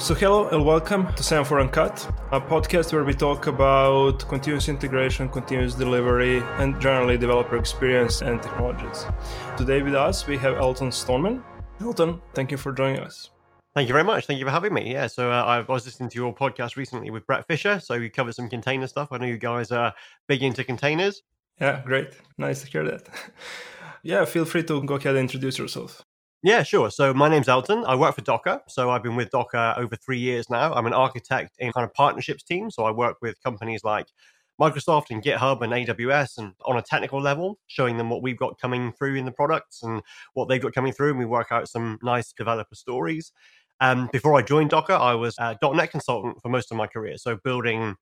So, hello and welcome to Semaphore Uncut, a podcast where we talk about continuous integration, continuous delivery, and generally developer experience and technologies. Today with us, we have Elton Stoneman. Elton, thank you for joining us. Thank you very much. Thank you for having me. Yeah, so uh, I was listening to your podcast recently with Bret Fisher. So we covered some container stuff. I know you guys are big into containers. Yeah, great. Nice to hear that. yeah, feel free to go ahead and introduce yourself. Yeah, sure. So my name's Elton. I work for Docker. So I've been with Docker over three years now. I'm an architect in kind of partnerships team. So I work with companies like Microsoft and GitHub and AWS and on a technical level, showing them what we've got coming through in the products and what they've got coming through. And we work out some nice developer stories. Um, before I joined Docker, I was a .NET consultant for most of my career. So building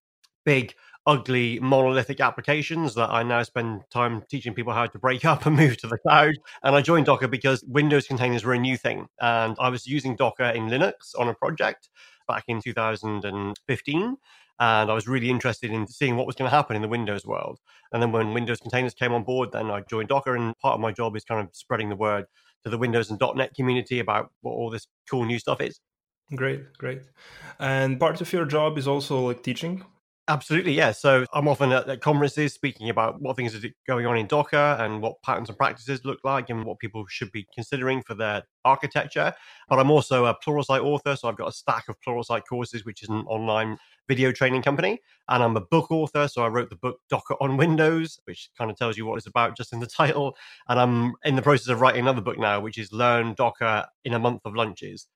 big ugly monolithic applications that I now spend time teaching people how to break up and move to the cloud. And I joined Docker because Windows containers were a new thing. And I was using Docker in Linux on a project back in 2015. And I was really interested in seeing what was going to happen in the Windows world. And then when Windows containers came on board, then I joined Docker. And part of my job is kind of spreading the word to the Windows and .NET community about what all this cool new stuff is. Great, great. And part of your job is also like teaching Absolutely, yeah. So I'm often at, at, conferences speaking about what things are going on in Docker and what patterns and practices look like and what people should be considering for their architecture. But I'm also a Pluralsight author, so I've got a stack of Pluralsight courses, which is an online video training company. And I'm a book author, so I wrote the book Docker on Windows, which kind of tells you what it's about just in the title. And I'm in the process of writing another book now, which is Learn Docker in a Month of Lunches.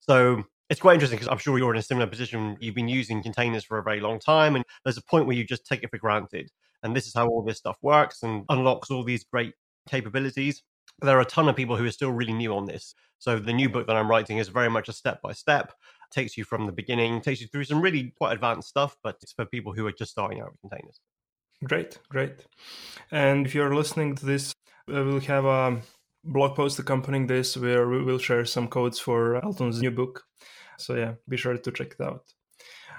So it's quite interesting because I'm sure you're in a similar position. You've been using containers for a very long time, and there's a point where you just take it for granted. And this is how all this stuff works and unlocks all these great capabilities. There are a ton of people who are still really new on this. So the new book that I'm writing is very much a step by step, takes you from the beginning, takes you through some really quite advanced stuff, but it's for people who are just starting out with containers. Great, great. And if you're listening to this, we'll have a blog post accompanying this where we will share some codes for Elton's new book. So yeah, be sure to check it out.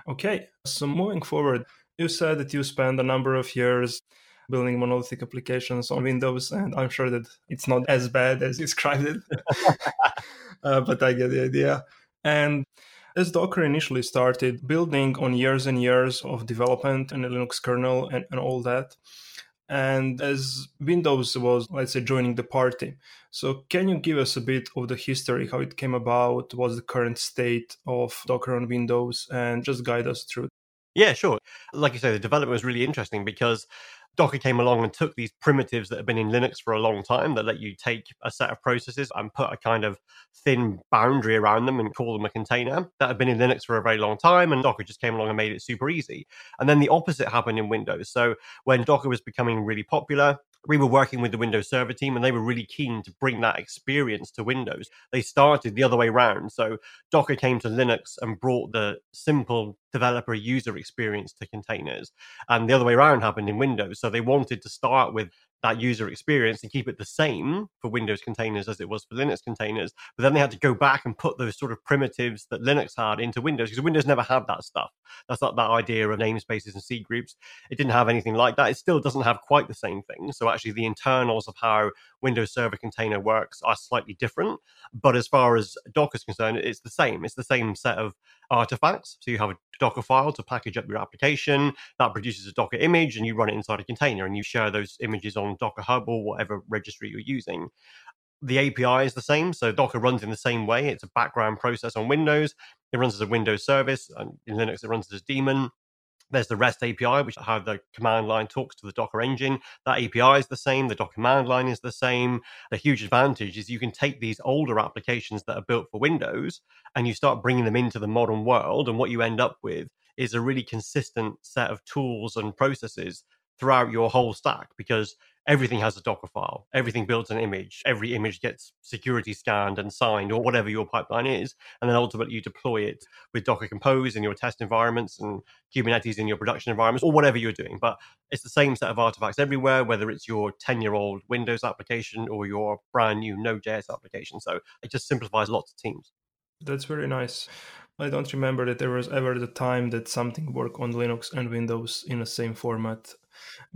Okay, so moving forward, you said that you spent a number of years building monolithic applications on Windows, and I'm sure that it's not as bad as you described it, uh, but I get the idea. And as Docker initially started building on years and years of development in the Linux kernel and, and all that, and as Windows was, let's say, joining the party. So, can you give us a bit of the history, how it came about, what's the current state of Docker on Windows, and just guide us through? Yeah, sure. Like you say, the development was really interesting because Docker came along and took these primitives that have been in Linux for a long time that let you take a set of processes and put a kind of thin boundary around them and call them a container that had been in Linux for a very long time. And Docker just came along and made it super easy. And then the opposite happened in Windows. So when Docker was becoming really popular, we were working with the Windows Server team and they were really keen to bring that experience to Windows. They started the other way around. So Docker came to Linux and brought the simple developer user experience to containers. And the other way around happened in Windows. So they wanted to start with that user experience and keep it the same for Windows containers as it was for Linux containers. But then they had to go back and put those sort of primitives that Linux had into Windows because Windows never had that stuff. That's not that idea of namespaces and C groups. It didn't have anything like that. It still doesn't have quite the same thing. So actually, the internals of how Windows Server container works are slightly different. But as far as Docker is concerned, it's the same. It's the same set of artifacts. So you have a Docker file to package up your application that produces a Docker image, and you run it inside a container, and you share those images on Docker Hub or whatever registry you're using. The API is the same, so Docker runs in the same way. It's a background process on Windows. It runs as a Windows service, and in Linux it runs as a daemon. There's the REST API, which how the command line talks to the Docker engine. That API is the same. The Docker command line is the same. The huge advantage is you can take these older applications that are built for Windows and you start bringing them into the modern world. And what you end up with is a really consistent set of tools and processes throughout your whole stack because everything has a Docker file. Everything builds an image. Every image gets security scanned and signed, or whatever your pipeline is. And then ultimately you deploy it with Docker Compose in your test environments and Kubernetes in your production environments, or whatever you're doing. But it's the same set of artifacts everywhere, whether it's your 10 year old Windows application or your brand new Node.js application. So it just simplifies lots of teams. That's very nice. I don't remember that there was ever the time that something worked on Linux and Windows in the same format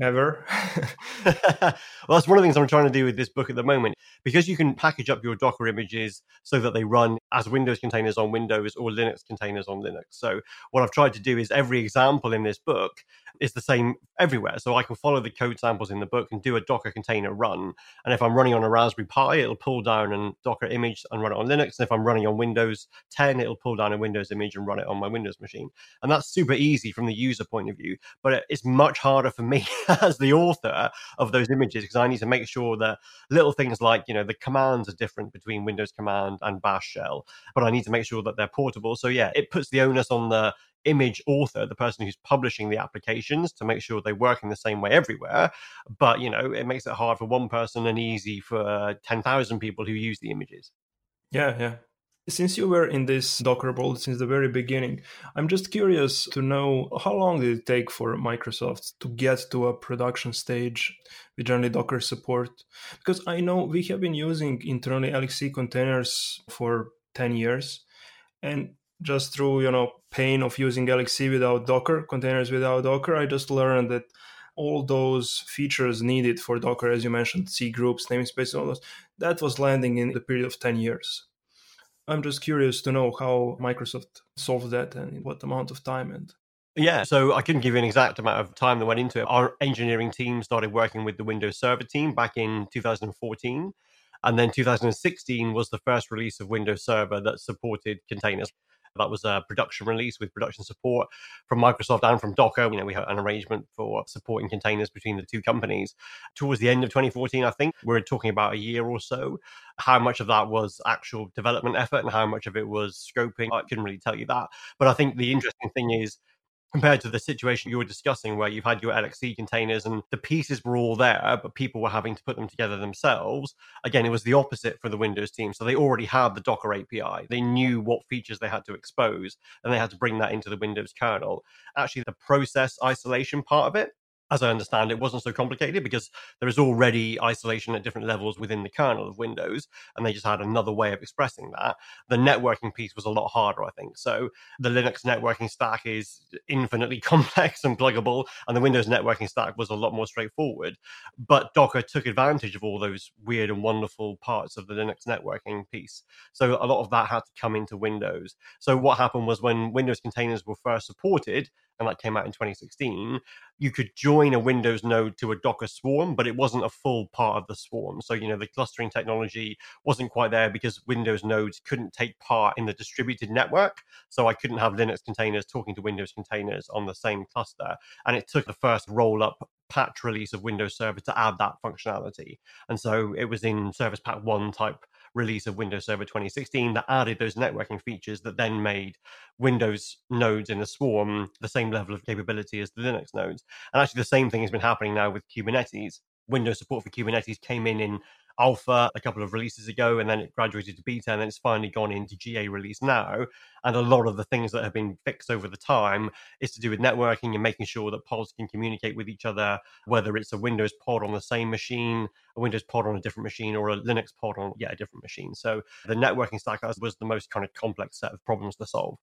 ever. well, that's one of the things I'm trying to do with this book at the moment because you can package up your Docker images so that they run as Windows containers on Windows or Linux containers on Linux. So what I've tried to do is every example in this book is the same everywhere. So I can follow the code samples in the book and do a Docker container run. And if I'm running on a Raspberry Pi, it'll pull down a Docker image and run it on Linux. And if I'm running on Windows 10, it'll pull down a Windows image and run it on my Windows machine. And that's super easy from the user point of view. But it's much harder for me as the author of those images because I need to make sure that little things like, you know, the commands are different between Windows command and bash shell, but I need to make sure that they're portable. So yeah, it puts the onus on the image author, the person who's publishing the applications, to make sure they work in the same way everywhere. But you know, it makes it hard for one person and easy for ten thousand people who use the images. Yeah, yeah. Since you were in this Docker world since the very beginning, I'm just curious to know how long did it take for Microsoft to get to a production stage with only Docker support? Because I know we have been using internally LXC containers for 10 years, and just through you know pain of using galaxy without Docker containers without Docker, I just learned that all those features needed for Docker, as you mentioned, C groups, namespace, all those, that was landing in the period of 10 years. I'm just curious to know how Microsoft solved that and in what amount of time and yeah, so I couldn't give you an exact amount of time that went into it. Our engineering team started working with the Windows Server team back in 2014. And then 2016 was the first release of Windows Server that supported containers. That was a production release with production support from Microsoft and from Docker. You know, we had an arrangement for supporting containers between the two companies. Towards the end of 2014, I think, we are talking about a year or so. How much of that was actual development effort and how much of it was scoping, I couldn't really tell you that. But I think the interesting thing is compared to the situation you were discussing where you've had your LXC containers and the pieces were all there, but people were having to put them together themselves. Again, it was the opposite for the Windows team. So they already had the Docker API. They knew what features they had to expose and they had to bring that into the Windows kernel. Actually, the process isolation part of it as I understand it, wasn't so complicated because there is already isolation at different levels within the kernel of Windows, and they just had another way of expressing that. The networking piece was a lot harder, I think. So the Linux networking stack is infinitely complex and pluggable, and the Windows networking stack was a lot more straightforward. But Docker took advantage of all those weird and wonderful parts of the Linux networking piece. So a lot of that had to come into Windows. So what happened was when Windows containers were first supported, and that came out in 2016, you could join a Windows node to a Docker swarm, but it wasn't a full part of the swarm. So, you know, the clustering technology wasn't quite there because Windows nodes couldn't take part in the distributed network. So I couldn't have Linux containers talking to Windows containers on the same cluster. And it took the first roll up patch release of Windows Server to add that functionality. And so it was in Service Pack 1 type release of Windows Server 2016 that added those networking features that then made Windows nodes in the swarm the same level of capability as the Linux nodes. And actually, the same thing has been happening now with Kubernetes. Windows support for Kubernetes came in in alpha a couple of releases ago, and then it graduated to beta, and then it's finally gone into GA release now. And a lot of the things that have been fixed over the time is to do with networking and making sure that pods can communicate with each other, whether it's a Windows pod on the same machine, a Windows pod on a different machine, or a Linux pod on yet a different machine. So the networking stack was the most kind of complex set of problems to solve.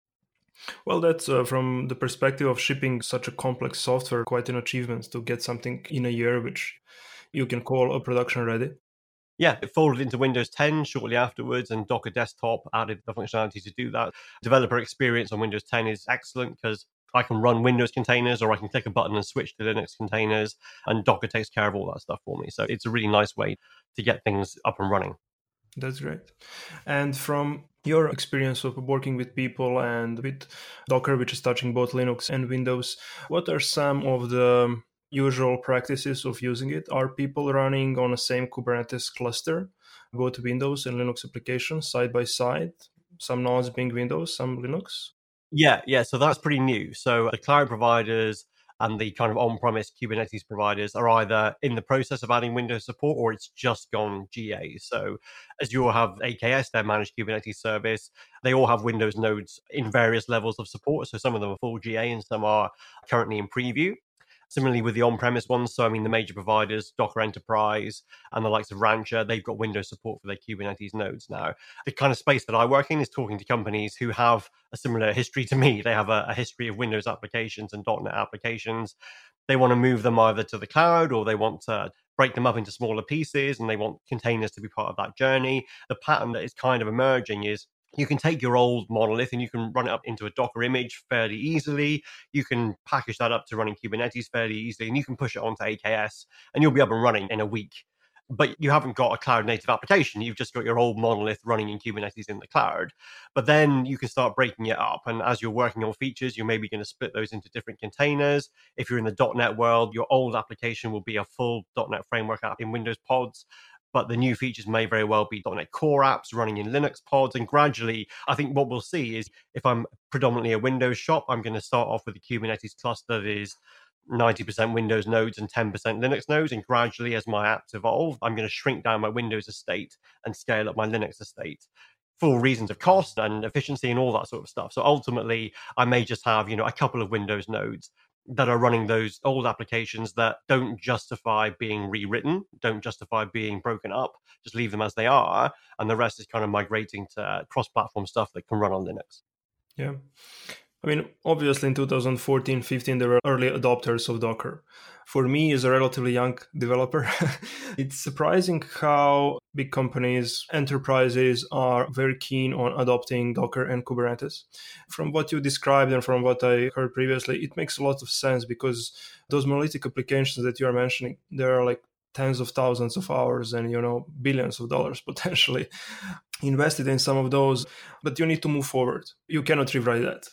Well, that's uh, from the perspective of shipping such a complex software, quite an achievement to get something in a year which you can call a production ready yeah, it folded into Windows 10 shortly afterwards, and Docker Desktop added the functionality to do that. Developer experience on Windows 10 is excellent because I can run Windows containers or I can click a button and switch to Linux containers, and Docker takes care of all that stuff for me. So it's a really nice way to get things up and running. That's great. And from your experience of working with people and with Docker, which is touching both Linux and Windows, what are some of the usual practices of using it are people running on the same Kubernetes cluster, both Windows and Linux applications side by side, some nodes being Windows, some Linux? Yeah, yeah. So that's pretty new. So the cloud providers and the kind of on-premise Kubernetes providers are either in the process of adding Windows support or it's just gone GA. So Azure have AKS, their managed Kubernetes service. They all have Windows nodes in various levels of support. So some of them are full GA and some are currently in preview. Similarly with the on-premise ones, so I mean the major providers, Docker Enterprise and the likes of Rancher, they've got Windows support for their Kubernetes nodes now. The kind of space that I work in is talking to companies who have a similar history to me. They have a, a history of Windows applications and .NET applications. They want to move them either to the cloud or they want to break them up into smaller pieces and they want containers to be part of that journey. The pattern that is kind of emerging is you can take your old monolith and you can run it up into a Docker image fairly easily. You can package that up to running Kubernetes fairly easily, and you can push it onto AKS, and you'll be up and running in a week. But you haven't got a cloud native application. You've just got your old monolith running in Kubernetes in the cloud. But then you can start breaking it up. And as you're working on features, you're maybe going to split those into different containers. If you're in the .NET world, your old application will be a full .NET framework app in Windows pods but the new features may very well be .NET Core apps running in Linux pods. And gradually, I think what we'll see is if I'm predominantly a Windows shop, I'm going to start off with a Kubernetes cluster that is 90% Windows nodes and 10% Linux nodes. And gradually, as my apps evolve, I'm going to shrink down my Windows estate and scale up my Linux estate for reasons of cost and efficiency and all that sort of stuff. So ultimately, I may just have, you know, a couple of Windows nodes that are running those old applications that don't justify being rewritten, don't justify being broken up, just leave them as they are. And the rest is kind of migrating to cross platform stuff that can run on Linux. Yeah. I mean, obviously in 2014 15, there were early adopters of Docker. For me, as a relatively young developer, it's surprising how big companies, enterprises are very keen on adopting Docker and Kubernetes. From what you described and from what I heard previously, it makes a lot of sense because those monolithic applications that you are mentioning, there are like tens of thousands of hours and you know billions of dollars potentially invested in some of those but you need to move forward you cannot rewrite that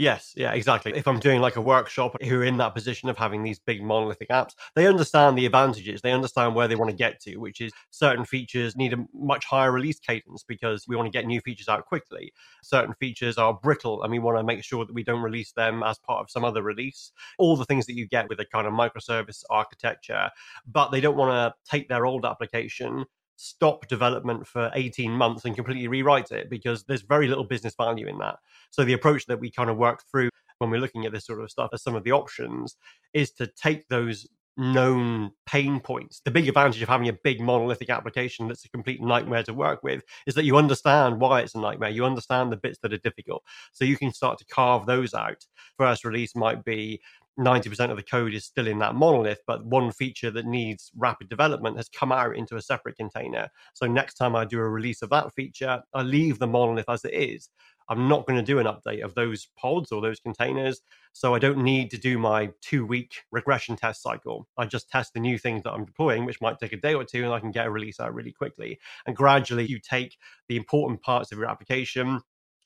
Yes, yeah, exactly. If I'm doing like a workshop who are in that position of having these big monolithic apps, they understand the advantages. They understand where they want to get to, which is certain features need a much higher release cadence because we want to get new features out quickly. Certain features are brittle and we want to make sure that we don't release them as part of some other release. All the things that you get with a kind of microservice architecture, but they don't want to take their old application stop development for 18 months and completely rewrite it because there's very little business value in that. So the approach that we kind of work through when we're looking at this sort of stuff as some of the options is to take those known pain points. The big advantage of having a big monolithic application that's a complete nightmare to work with is that you understand why it's a nightmare. You understand the bits that are difficult. So you can start to carve those out. First release might be 90% of the code is still in that monolith, but one feature that needs rapid development has come out into a separate container. So next time I do a release of that feature, I leave the monolith as it is. I'm not going to do an update of those pods or those containers. So I don't need to do my two week regression test cycle. I just test the new things that I'm deploying, which might take a day or two, and I can get a release out really quickly. And gradually, you take the important parts of your application,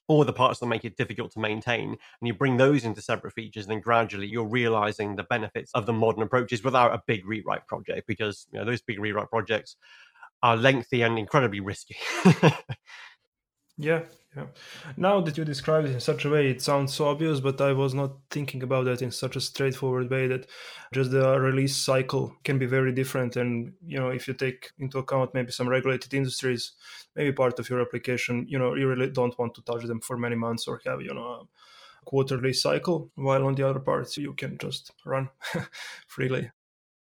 or the parts that make it difficult to maintain and you bring those into separate features and then gradually you're realizing the benefits of the modern approaches without a big rewrite project because you know those big rewrite projects are lengthy and incredibly risky yeah yeah. Now that you describe it in such a way it sounds so obvious but i was not thinking about that in such a straightforward way that just the release cycle can be very different. And you know if you take into account maybe some regulated industries maybe part of your application you know you really don't want to touch them for many months or have you know a quarterly cycle while on the other parts you can just run freely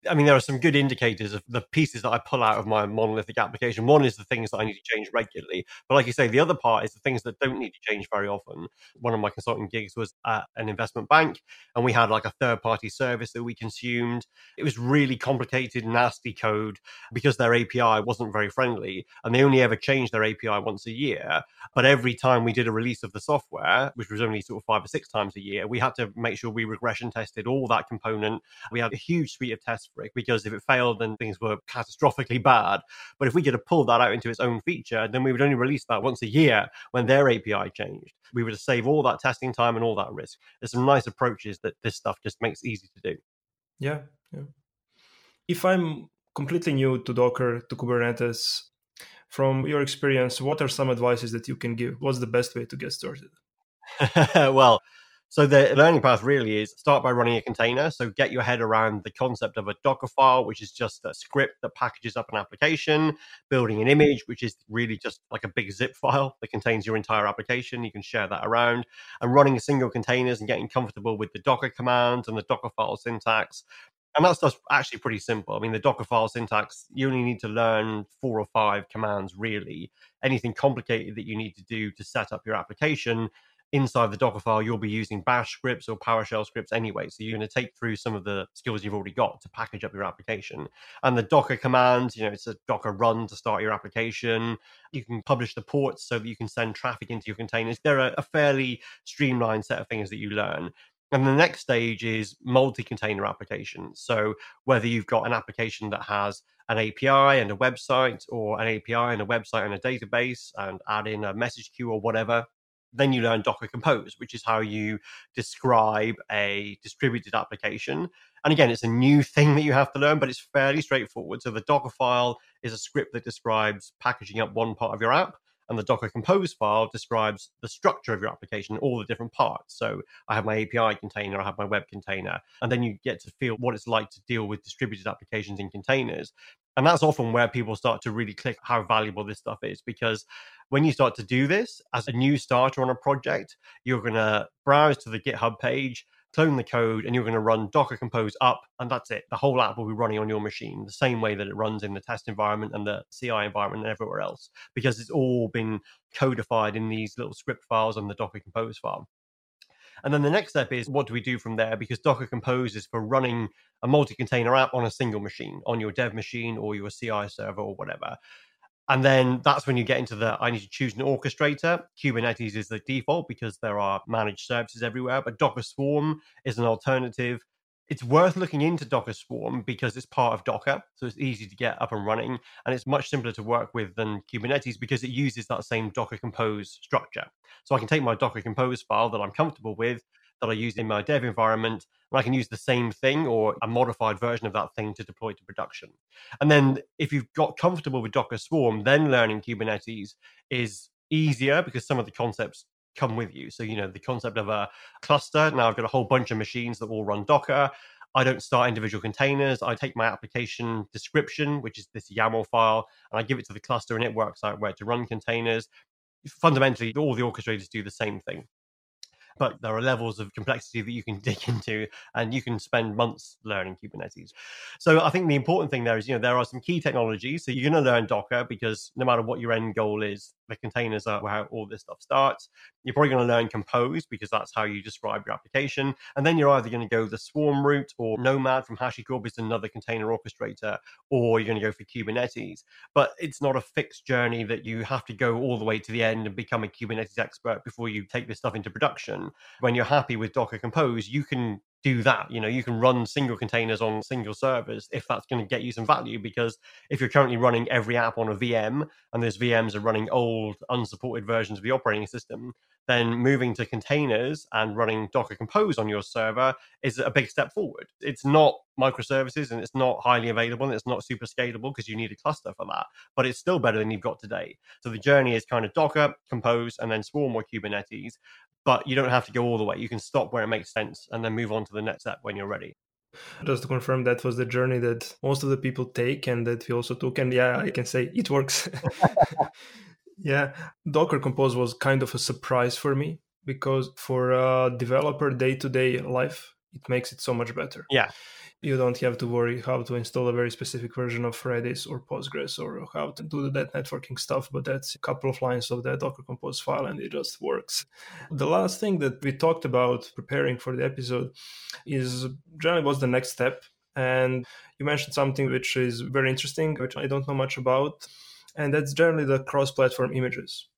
I mean, there are some good indicators of the pieces that I pull out of my monolithic application. One is the things that I need to change regularly. But like you say, the other part is the things that don't need to change very often. One of my consulting gigs was at an investment bank, and we had like a third party service that we consumed. It was really complicated, nasty code because their API wasn't very friendly. And they only ever changed their API once a year. But every time we did a release of the software, which was only sort of five or six times a year, we had to make sure we regression tested all that component. We had a huge suite of tests because if it failed, then things were catastrophically bad. But if we could have pulled that out into its own feature, then we would only release that once a year when their API changed. We would save all that testing time and all that risk. There's some nice approaches that this stuff just makes easy to do. Yeah, yeah. If I'm completely new to Docker, to Kubernetes, from your experience, what are some advices that you can give? What's the best way to get started? well, so the learning path really is start by running a container. So get your head around the concept of a Docker file, which is just a script that packages up an application, building an image, which is really just like a big zip file that contains your entire application. You can share that around and running single containers and getting comfortable with the Docker commands and the Docker file syntax. And that stuff's actually pretty simple. I mean, the Docker file syntax, you only need to learn four or five commands, really. Anything complicated that you need to do to set up your application inside the Docker file, you'll be using bash scripts or PowerShell scripts anyway. So you're going to take through some of the skills you've already got to package up your application. And the Docker command, you know, it's a Docker run to start your application. You can publish the ports so that you can send traffic into your containers. They're a, a fairly streamlined set of things that you learn. And the next stage is multi container applications. So, whether you've got an application that has an API and a website, or an API and a website and a database, and add in a message queue or whatever, then you learn Docker Compose, which is how you describe a distributed application. And again, it's a new thing that you have to learn, but it's fairly straightforward. So, the Docker file is a script that describes packaging up one part of your app and the Docker Compose file describes the structure of your application, all the different parts. So I have my API container, I have my web container, and then you get to feel what it's like to deal with distributed applications in containers. And that's often where people start to really click how valuable this stuff is because when you start to do this as a new starter on a project, you're going to browse to the GitHub page clone the code, and you're going to run Docker Compose up, and that's it. The whole app will be running on your machine the same way that it runs in the test environment and the CI environment and everywhere else, because it's all been codified in these little script files on the Docker Compose file. And then the next step is what do we do from there? Because Docker Compose is for running a multi container app on a single machine, on your dev machine or your CI server or whatever. And then that's when you get into the I need to choose an orchestrator. Kubernetes is the default because there are managed services everywhere, but Docker Swarm is an alternative. It's worth looking into Docker Swarm because it's part of Docker. So it's easy to get up and running. And it's much simpler to work with than Kubernetes because it uses that same Docker Compose structure. So I can take my Docker Compose file that I'm comfortable with, that I use in my dev environment, and I can use the same thing or a modified version of that thing to deploy to production. And then if you've got comfortable with Docker Swarm, then learning Kubernetes is easier because some of the concepts come with you. So, you know, the concept of a cluster. Now I've got a whole bunch of machines that all run Docker. I don't start individual containers. I take my application description, which is this YAML file, and I give it to the cluster and it works out where to run containers. Fundamentally, all the orchestrators do the same thing but there are levels of complexity that you can dig into and you can spend months learning Kubernetes. So I think the important thing there is, you know, there are some key technologies. So you're going to learn Docker because no matter what your end goal is, the containers are where all this stuff starts. You're probably going to learn Compose because that's how you describe your application. And then you're either going to go the Swarm route or Nomad from HashiCorp is another container orchestrator, or you're going to go for Kubernetes. But it's not a fixed journey that you have to go all the way to the end and become a Kubernetes expert before you take this stuff into production. When you're happy with Docker Compose, you can do that. You know, you can run single containers on single servers if that's going to get you some value. Because if you're currently running every app on a VM and those VMs are running old, unsupported versions of the operating system, then moving to containers and running Docker Compose on your server is a big step forward. It's not microservices and it's not highly available and it's not super scalable because you need a cluster for that, but it's still better than you've got today. So the journey is kind of Docker, Compose, and then Swarm or Kubernetes but you don't have to go all the way. You can stop where it makes sense and then move on to the next step when you're ready. Just to confirm, that was the journey that most of the people take and that we also took. And yeah, I can say it works. yeah, Docker Compose was kind of a surprise for me because for a developer day to day life, it makes it so much better. Yeah you don't have to worry how to install a very specific version of Redis or Postgres or how to do that networking stuff, but that's a couple of lines of that Docker Compose file and it just works. The last thing that we talked about preparing for the episode is generally what's the next step. And you mentioned something which is very interesting, which I don't know much about, and that's generally the cross platform images.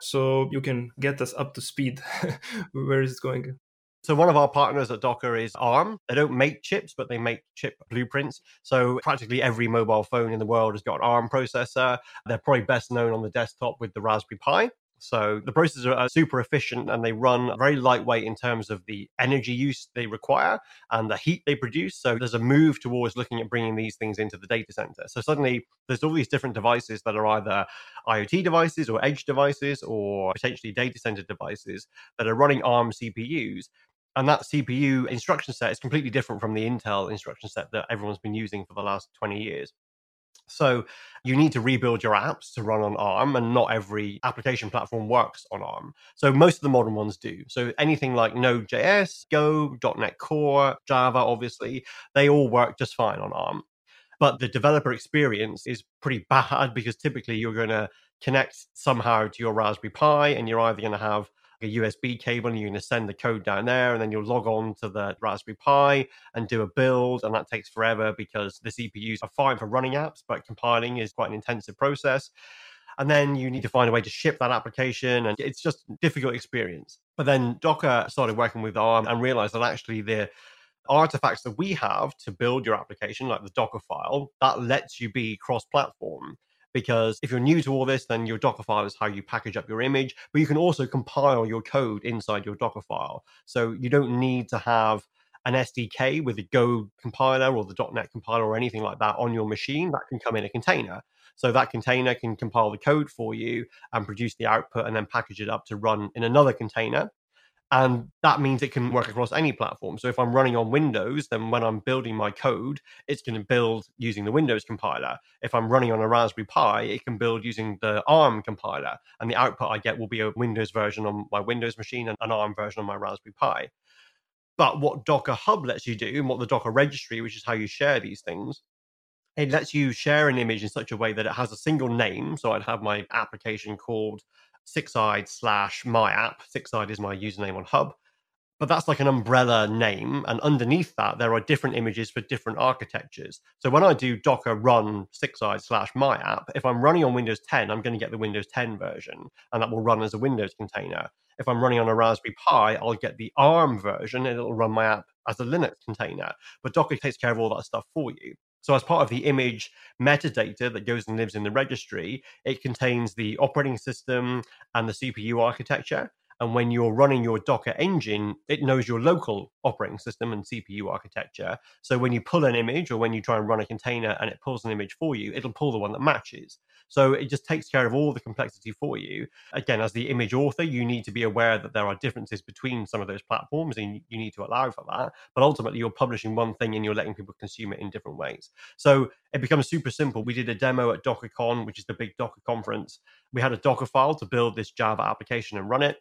So you can get us up to speed. Where is it going? So one of our partners at Docker is ARM. They don't make chips, but they make chip blueprints. So practically every mobile phone in the world has got an ARM processor. They're probably best known on the desktop with the Raspberry Pi. So the processors are super efficient and they run very lightweight in terms of the energy use they require and the heat they produce. So there's a move towards looking at bringing these things into the data center. So suddenly there's all these different devices that are either IoT devices or edge devices or potentially data center devices that are running ARM CPUs and that CPU instruction set is completely different from the Intel instruction set that everyone's been using for the last 20 years. So you need to rebuild your apps to run on ARM, and not every application platform works on ARM. So most of the modern ones do. So anything like Node.js, Go, .NET Core, Java, obviously, they all work just fine on ARM. But the developer experience is pretty bad because typically you're going to connect somehow to your Raspberry Pi, and you're either going to have a USB cable and you're going to send the code down there and then you'll log on to the Raspberry Pi and do a build. And that takes forever because the CPUs are fine for running apps, but compiling is quite an intensive process. And then you need to find a way to ship that application. And it's just difficult experience. But then Docker started working with ARM and realized that actually the artifacts that we have to build your application, like the Docker file, that lets you be cross platform because if you're new to all this, then your Docker file is how you package up your image, but you can also compile your code inside your Docker file. So you don't need to have an SDK with a Go compiler or the .NET compiler or anything like that on your machine. That can come in a container. So that container can compile the code for you and produce the output and then package it up to run in another container. And that means it can work across any platform. So if I'm running on Windows, then when I'm building my code, it's going to build using the Windows compiler. If I'm running on a Raspberry Pi, it can build using the ARM compiler. And the output I get will be a Windows version on my Windows machine and an ARM version on my Raspberry Pi. But what Docker Hub lets you do, and what the Docker registry, which is how you share these things, it lets you share an image in such a way that it has a single name. So I'd have my application called sixeyed slash my app. Sixeyed is my username on Hub. But that's like an umbrella name. And underneath that, there are different images for different architectures. So when I do Docker run sixeyed slash my app, if I'm running on Windows 10, I'm going to get the Windows 10 version, and that will run as a Windows container. If I'm running on a Raspberry Pi, I'll get the ARM version and it'll run my app as a Linux container. But Docker takes care of all that stuff for you. So, as part of the image metadata that goes and lives in the registry, it contains the operating system and the CPU architecture. And when you're running your Docker engine, it knows your local operating system and CPU architecture. So when you pull an image or when you try and run a container and it pulls an image for you, it'll pull the one that matches. So it just takes care of all the complexity for you. Again, as the image author, you need to be aware that there are differences between some of those platforms and you need to allow for that. But ultimately, you're publishing one thing and you're letting people consume it in different ways. So it becomes super simple. We did a demo at DockerCon, which is the big Docker conference. We had a Docker file to build this Java application and run it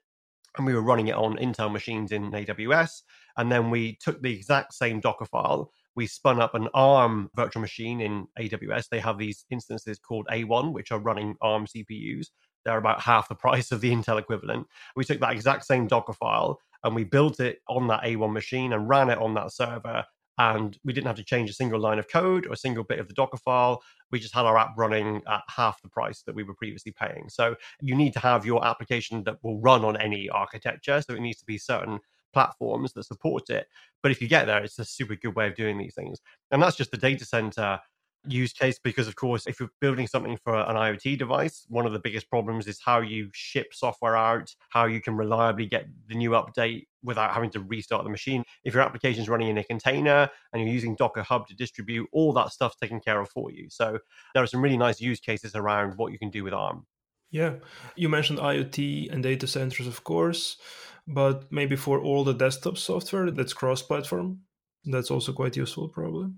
and we were running it on Intel machines in AWS. And then we took the exact same Docker file. We spun up an ARM virtual machine in AWS. They have these instances called A1, which are running ARM CPUs. They're about half the price of the Intel equivalent. We took that exact same Docker file and we built it on that A1 machine and ran it on that server and we didn't have to change a single line of code or a single bit of the Docker file. We just had our app running at half the price that we were previously paying. So you need to have your application that will run on any architecture. So it needs to be certain platforms that support it. But if you get there, it's a super good way of doing these things. And that's just the data center use case because of course if you're building something for an iot device one of the biggest problems is how you ship software out how you can reliably get the new update without having to restart the machine. If your application is running in a container and you're using docker hub to distribute all that stuff's taken care of for you. So there are some really nice use cases around what you can do with arm. Yeah. You mentioned iot and data centers of course but maybe for all the desktop software that's cross platform that's also quite useful probably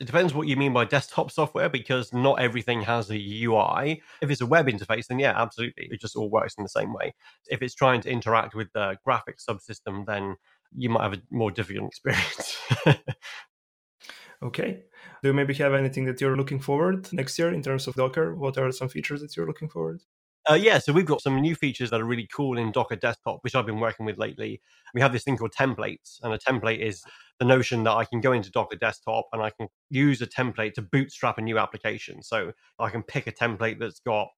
it depends what you mean by desktop software because not everything has a UI. If it's a web interface, then yeah, absolutely. It just all works in the same way. If it's trying to interact with the graphics subsystem, then you might have a more difficult experience. okay. Do you maybe have anything that you're looking forward next year in terms of Docker? What are some features that you're looking forward? Uh, yeah, so we've got some new features that are really cool in Docker Desktop, which I've been working with lately. We have this thing called templates, and a template is the notion that I can go into Docker Desktop and I can use a template to bootstrap a new application. So I can pick a template that's got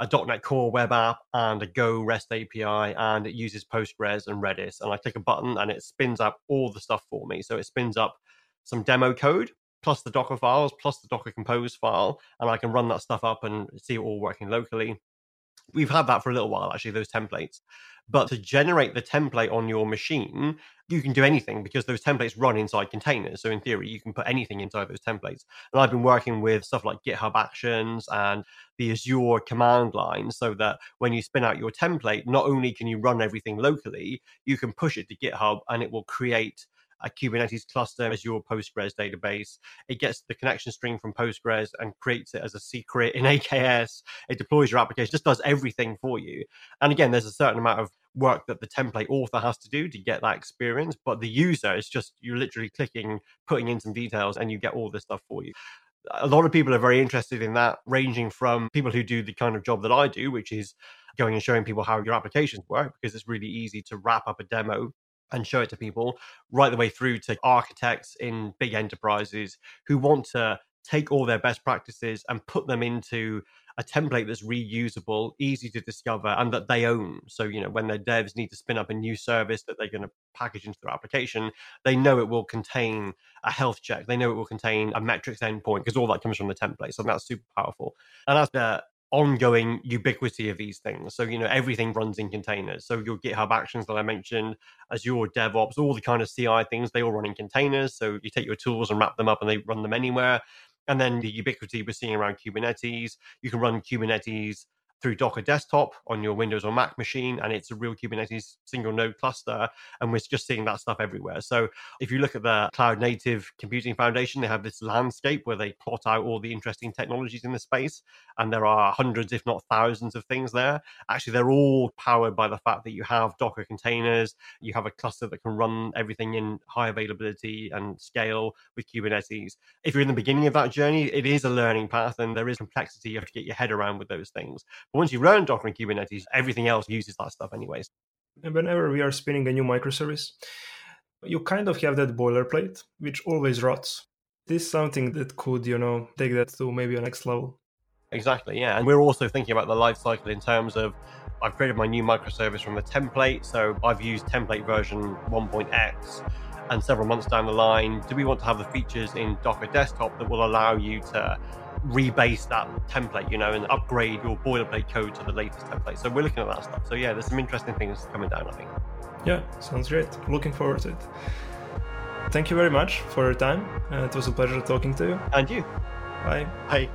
a .NET Core web app and a Go REST API, and it uses Postgres and Redis. And I click a button and it spins up all the stuff for me. So it spins up some demo code plus the Docker files plus the Docker Compose file, and I can run that stuff up and see it all working locally we've had that for a little while actually those templates. But to generate the template on your machine you can do anything because those templates run inside containers. So in theory you can put anything inside those templates. And i've been working with stuff like github actions and the azure command line so that when you spin out your template not only can you run everything locally you can push it to github and it will create a Kubernetes cluster Azure Postgres database. It gets the connection string from Postgres and creates it as a secret in AKS. It deploys your application, just does everything for you. And again, there's a certain amount of work that the template author has to do to get that experience, but the user is just you're literally clicking, putting in some details, and you get all this stuff for you a lot of people are very interested in that, ranging from people who do the kind of job that I do, which is going and showing people how your applications work because it's really easy to wrap up a demo and show it to people right the way through to architects in big enterprises who want to take all their best practices and put them into a template that's reusable, easy to discover, and that they own. So, you know, when their devs need to spin up a new service that they're going to package into their application, they know it will contain a health check. They know it will contain a metrics endpoint because all that comes from the template. So that's super powerful. And that's the ongoing ubiquity of these things. So, you know, everything runs in containers. So your GitHub actions that I mentioned, Azure DevOps, all the kind of CI things, they all run in containers. So you take your tools and wrap them up and they run them anywhere. And then the ubiquity we're seeing around Kubernetes. You can run Kubernetes through Docker Desktop on your Windows or Mac machine, and it's a real Kubernetes single node cluster. And we're just seeing that stuff everywhere. So if you look at the Cloud Native Computing Foundation, they have this landscape where they plot out all the interesting technologies in the space, and there are hundreds, if not thousands, of things there. Actually, they're all powered by the fact that you have Docker containers, you have a cluster that can run everything in high availability and scale with Kubernetes. If you're in the beginning of that journey, it is a learning path, and there is complexity you have to get your head around with those things. But once you learn Docker and Kubernetes, everything else uses that stuff anyways. And whenever we are spinning a new microservice, you kind of have that boilerplate, which always rots. This is something that could, you know, take that to maybe a next level. Exactly, yeah. And we're also thinking about the life cycle in terms of I've created my new microservice from the template. So I've used template version 1.x and several months down the line, do we want to have the features in Docker Desktop that will allow you to rebase that template, you know, and upgrade your boilerplate code to the latest template. So we're looking at that stuff. So yeah, there's some interesting things coming down, I think. Yeah, sounds great. Looking forward to it. Thank you very much for your time. Uh, it was a pleasure talking to you. And you. Bye. Bye.